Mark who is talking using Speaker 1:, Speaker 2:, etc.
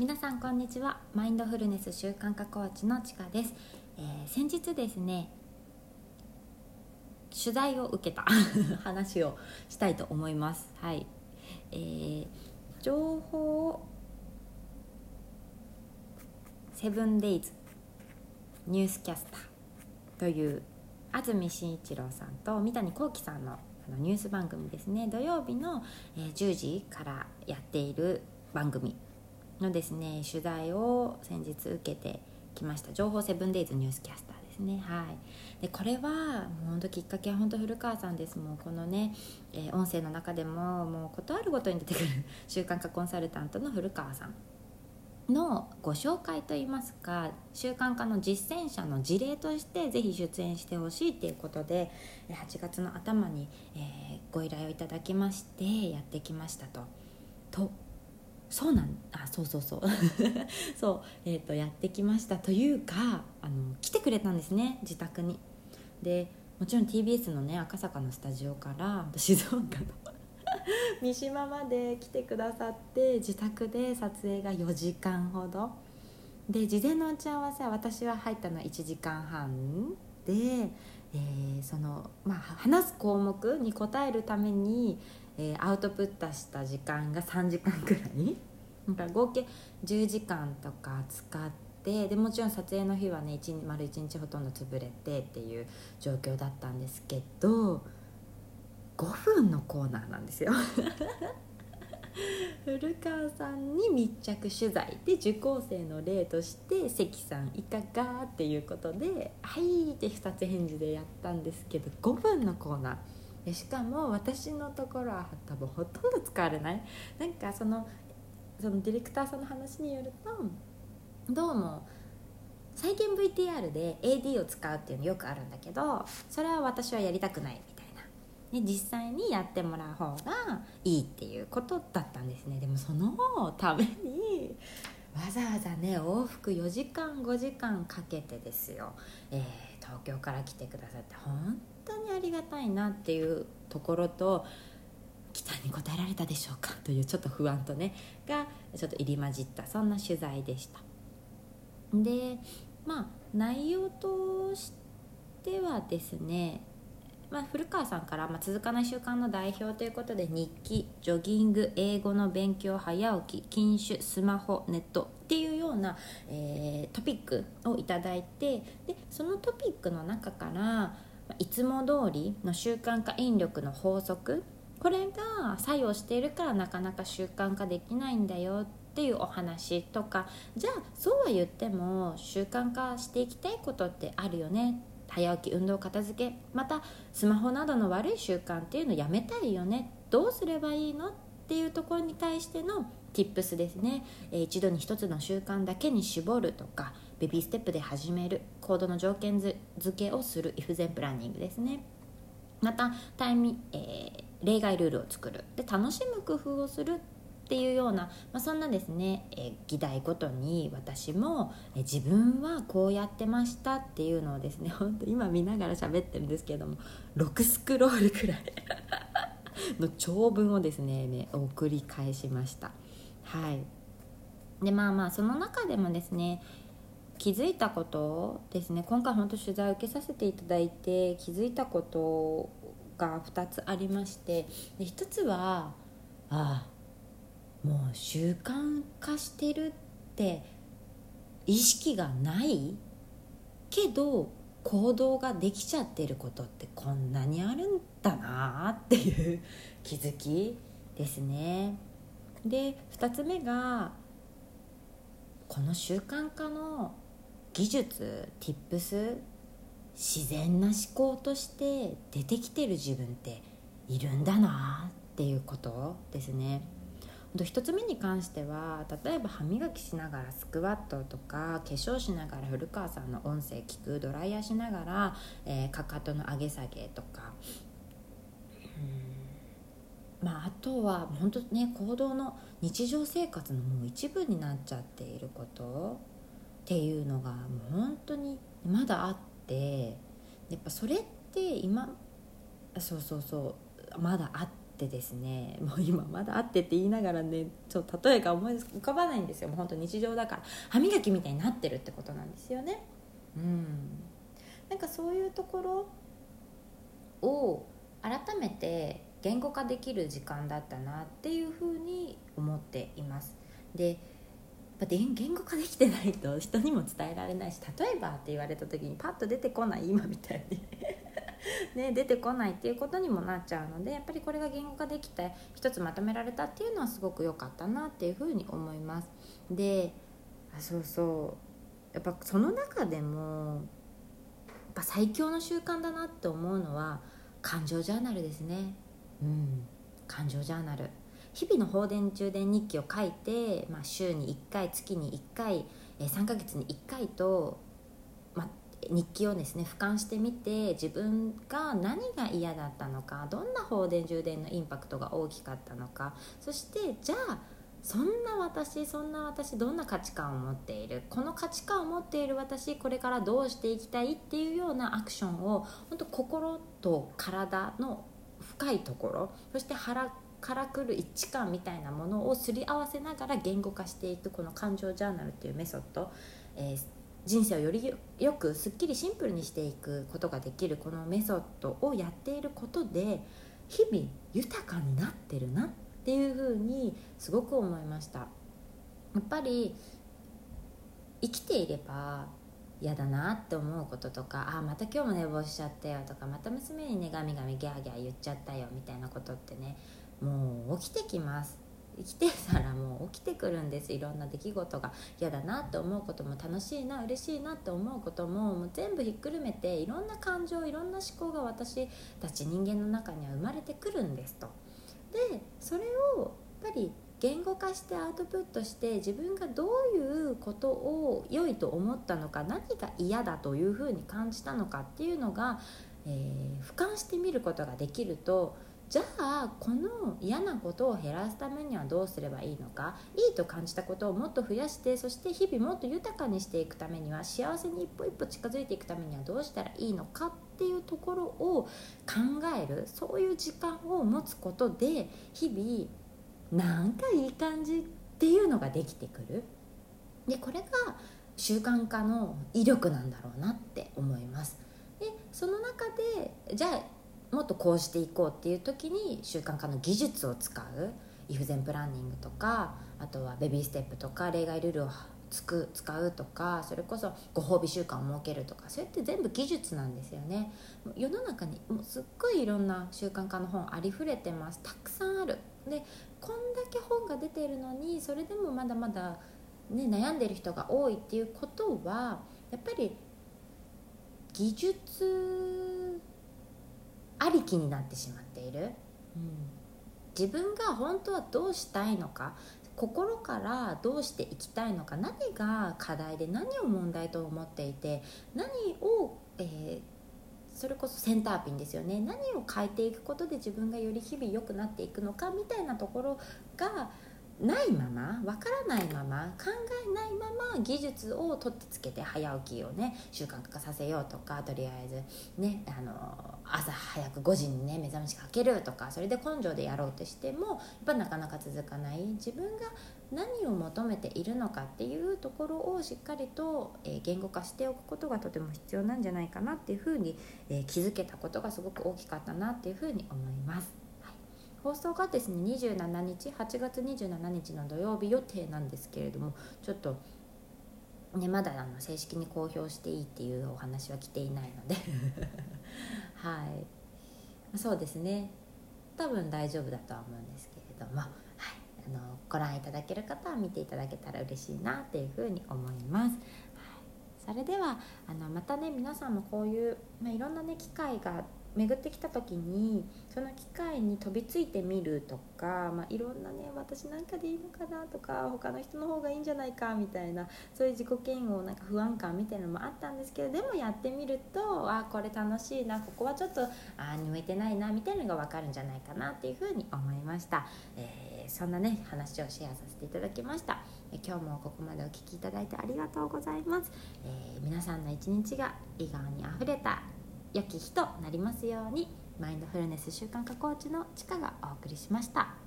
Speaker 1: 皆さんこんにちは。マインドフルネス習慣化コーチのちかです、えー先日ですね取材を受けた 話をしたいと思います。はい、えー情報セブンデイズニュースキャスターという安住紳一郎さんと三谷幸喜さんのニュース番組ですね。土曜日の、10時からやっている番組のですね取材を先日受けてきました。情報セブンデイズニュースキャスターですね。はい。でこれはもう本当きっかけは本当古川さんです。もうこのね、えー音声の中でももうことあるごとに出てくる 習慣化コンサルタントの古川さんのご紹介といいますか習慣化の実践者の事例としてぜひ出演してほしいということで8月の頭に、えーご依頼をいただきましてやってきましたと。とそうなんあそうそうそう。そう、えー、とやってきましたというかあの来てくれたんですね自宅に。でもちろん TBS のね赤坂のスタジオから静岡の 三島まで来てくださって自宅で撮影が4時間ほど。で事前の打ち合わせは私は入ったのは1時間半。で、えーそのまあ、話す項目に答えるために、えーアウトプットした時間が3時間くらい。だから合計10時間とか使ってでもちろん撮影の日はね一日丸1日ほとんど潰れてっていう状況だったんですけど5分のコーナーなんですよ。古川さんに密着取材で受講生の例として関さんいかが？っていうことで「はい」って二つ返事でやったんですけど5分のコーナー。でしかも私のところは多分ほとんど使われない。なんかそのそのディレクターさんの話によるとどうも再現 VTR で AD を使うっていうのよくあるんだけどそれは私はやりたくないみたいな、ね、実際にやってもらう方がいいっていうことだったんですね。でもそのためにわざわざね往復4時間5時間かけてですよ、えー東京から来てくださって本当にありがたいなっていうところと期待に応えられたでしょうか？というちょっと不安とねがちょっと入り混じったそんな取材でした。でまあ内容としてはですねまあ、古川さんから、ま、続かない習慣の代表ということで日記ジョギング英語の勉強早起き禁酒スマホネットっていうような、えートピックをいただいてでそのトピックの中からいつも通りの習慣化引力の法則。これが作用しているからなかなか習慣化できないんだよっていうお話とかじゃあそうは言っても習慣化していきたいことってあるよね。早起き運動片付け。またスマホなどの悪い習慣っていうのやめたいよね。どうすればいいのっていうところに対しての Tips ですね、えー一度に一つの習慣だけに絞るとか。ベビーステップで始める行動の条件づ付けをする if 全プランニングですね。またタイミ、えー例外ルールを作る。で楽しむ工夫をするっていうような、まあ、そんなですね、えー議題ごとに私も、えー自分はこうやってましたっていうのをですね 本当今見ながら喋ってるんですけども6スクロールくらい の長文をですねね送り返しました。はい。でまあまあその中でもですね気づいたことですね。今回本当取材を受けさせていただいて気づいたことが2つありまして。で1つはああもう習慣化してるって意識がないけど行動ができちゃってることってこんなにあるんだなっていう気づきですね。で2つ目がこの習慣化の技術 Tips 自然な思考として出てきてる自分っているんだなっていうことですね。ほんと一つ目に関しては例えば歯磨きしながらスクワットとか化粧しながら古川さんの音声聞くドライヤーしながら、えーかかとの上げ下げとか。うん。まああとは本当ね行動の日常生活のもう一部になっちゃっていること。っていうのがもう本当にまだあってやっぱそれって今そうそうそうまだあってですねもう今まだあってって言いながらねちょっと例えが思い浮かばないんですよ。もう本当日常だから。歯磨きみたいになってるってことなんですよね。うん。なんかそういうところを改めて言語化できる時間だったなっていうふうに思っています。で言語化できてないと人にも伝えられないし例えばって言われた時にパッと出てこない今みたいに ね、出てこないっていうことにもなっちゃうのでやっぱりこれが言語化できて一つまとめられたっていうのはすごく良かったなっていうふうに思います。であそうそうやっぱその中でもやっぱ最強の習慣だなって思うのは感情ジャーナルですね。うん感情ジャーナル日々の放電充電日記を書いて、まあ、週に1回月に1回3ヶ月に1回と、まあ、日記をですね俯瞰してみて自分が何が嫌だったのかどんな放電充電のインパクトが大きかったのかそしてじゃあそんな私そんな私どんな価値観を持っている？この価値観を持っている私これからどうしていきたいっていうようなアクションを本当心と体の深いところそして腹からくる一致感みたいなものをすり合わせながら言語化していくこの感情ジャーナルっていうメソッド、えー、人生をよりよくすっきりシンプルにしていくことができるこのメソッドをやっていることで日々豊かになってるなっていうふうにすごく思いました。やっぱり生きていれば嫌だなって思うこととかあまた今日も寝坊しちゃったよとかまた娘にねガミガミギャーギャー言っちゃったよみたいなことってねもう起きてきます生きてたらもう起きてくるんですいろんな出来事が嫌だなって思うことも楽しいな嬉しいなって思うことももう全部ひっくるめていろんな感情いろんな思考が私たち人間の中には生まれてくるんですと。でそれをやっぱり言語化してアウトプットして自分がどういうことを良いと思ったのか何が嫌だというふうに感じたのかっていうのが、えー、俯瞰してみることができるとじゃあこの嫌なことを減らすためにはどうすればいいのか？いいと感じたことをもっと増やしてそして日々もっと豊かにしていくためには幸せに一歩一歩近づいていくためにはどうしたらいいのかっていうところを考えるそういう時間を持つことで日々なんかいい感じっていうのができてくる。でこれが習慣化の威力なんだろうなって思います。でその中でじゃあもっとこうしていこうっていう時に習慣化の技術を使う。イフゼンプランニングとかあとはベビーステップとか例外ルールをつく使うとかそれこそご褒美習慣を設けるとかそれって全部技術なんですよね。世の中にもうすっごいいろんな習慣化の本ありふれてます。たくさんある。でこんだけ本が出てるのにそれでもまだまだ、ね、悩んでる人が多いっていうことはやっぱり技術ありきになってしまっている、うん、自分が本当はどうしたいのか心からどうしていきたいのか何が課題で何を問題と思っていて何を、えー、それこそセンターピンですよね。何を変えていくことで自分がより日々良くなっていくのかみたいなところがないままわからないまま考えないまま技術を取ってつけて早起きをね習慣化させようとかとりあえずねあの朝早く5時にね目覚ましかけるとかそれで根性でやろうとしてもやっぱなかなか続かない自分が何を求めているのかっていうところをしっかりと、え、言語化しておくことがとても必要なんじゃないかなっていうふうに、え、気づけたことがすごく大きかったなっていうふうに思います。放送がですね27日8月27日の土曜日予定なんですけれどもちょっとねまだあの正式に公表していいっていうお話は来ていないので。はい。そうですね。多分大丈夫だとは思うんですけれども、はい、あのご覧いただける方は見ていただけたら嬉しいなっていうふうに思います。それではあのまたね皆さんもこういう、まあ、いろんなね機会が巡ってきた時にその機会に飛びついてみるとか、まあ、いろんなね私なんかでいいのかなとか他の人の方がいいんじゃないかみたいなそういう自己嫌悪なんか不安感みたいなのもあったんですけどでもやってみるとあこれ楽しいなここはちょっとあに向いてないなみたいなのが分かるんじゃないかなっていうふうに思いました、えー、そんなね話をシェアさせていただきました、え今日もここまでお聴きいただいてありがとうございます、えー、皆さんの一日が笑顔にあふれた良き日となりますようにマインドフルネス習慣化コーチのちかがお送りしました。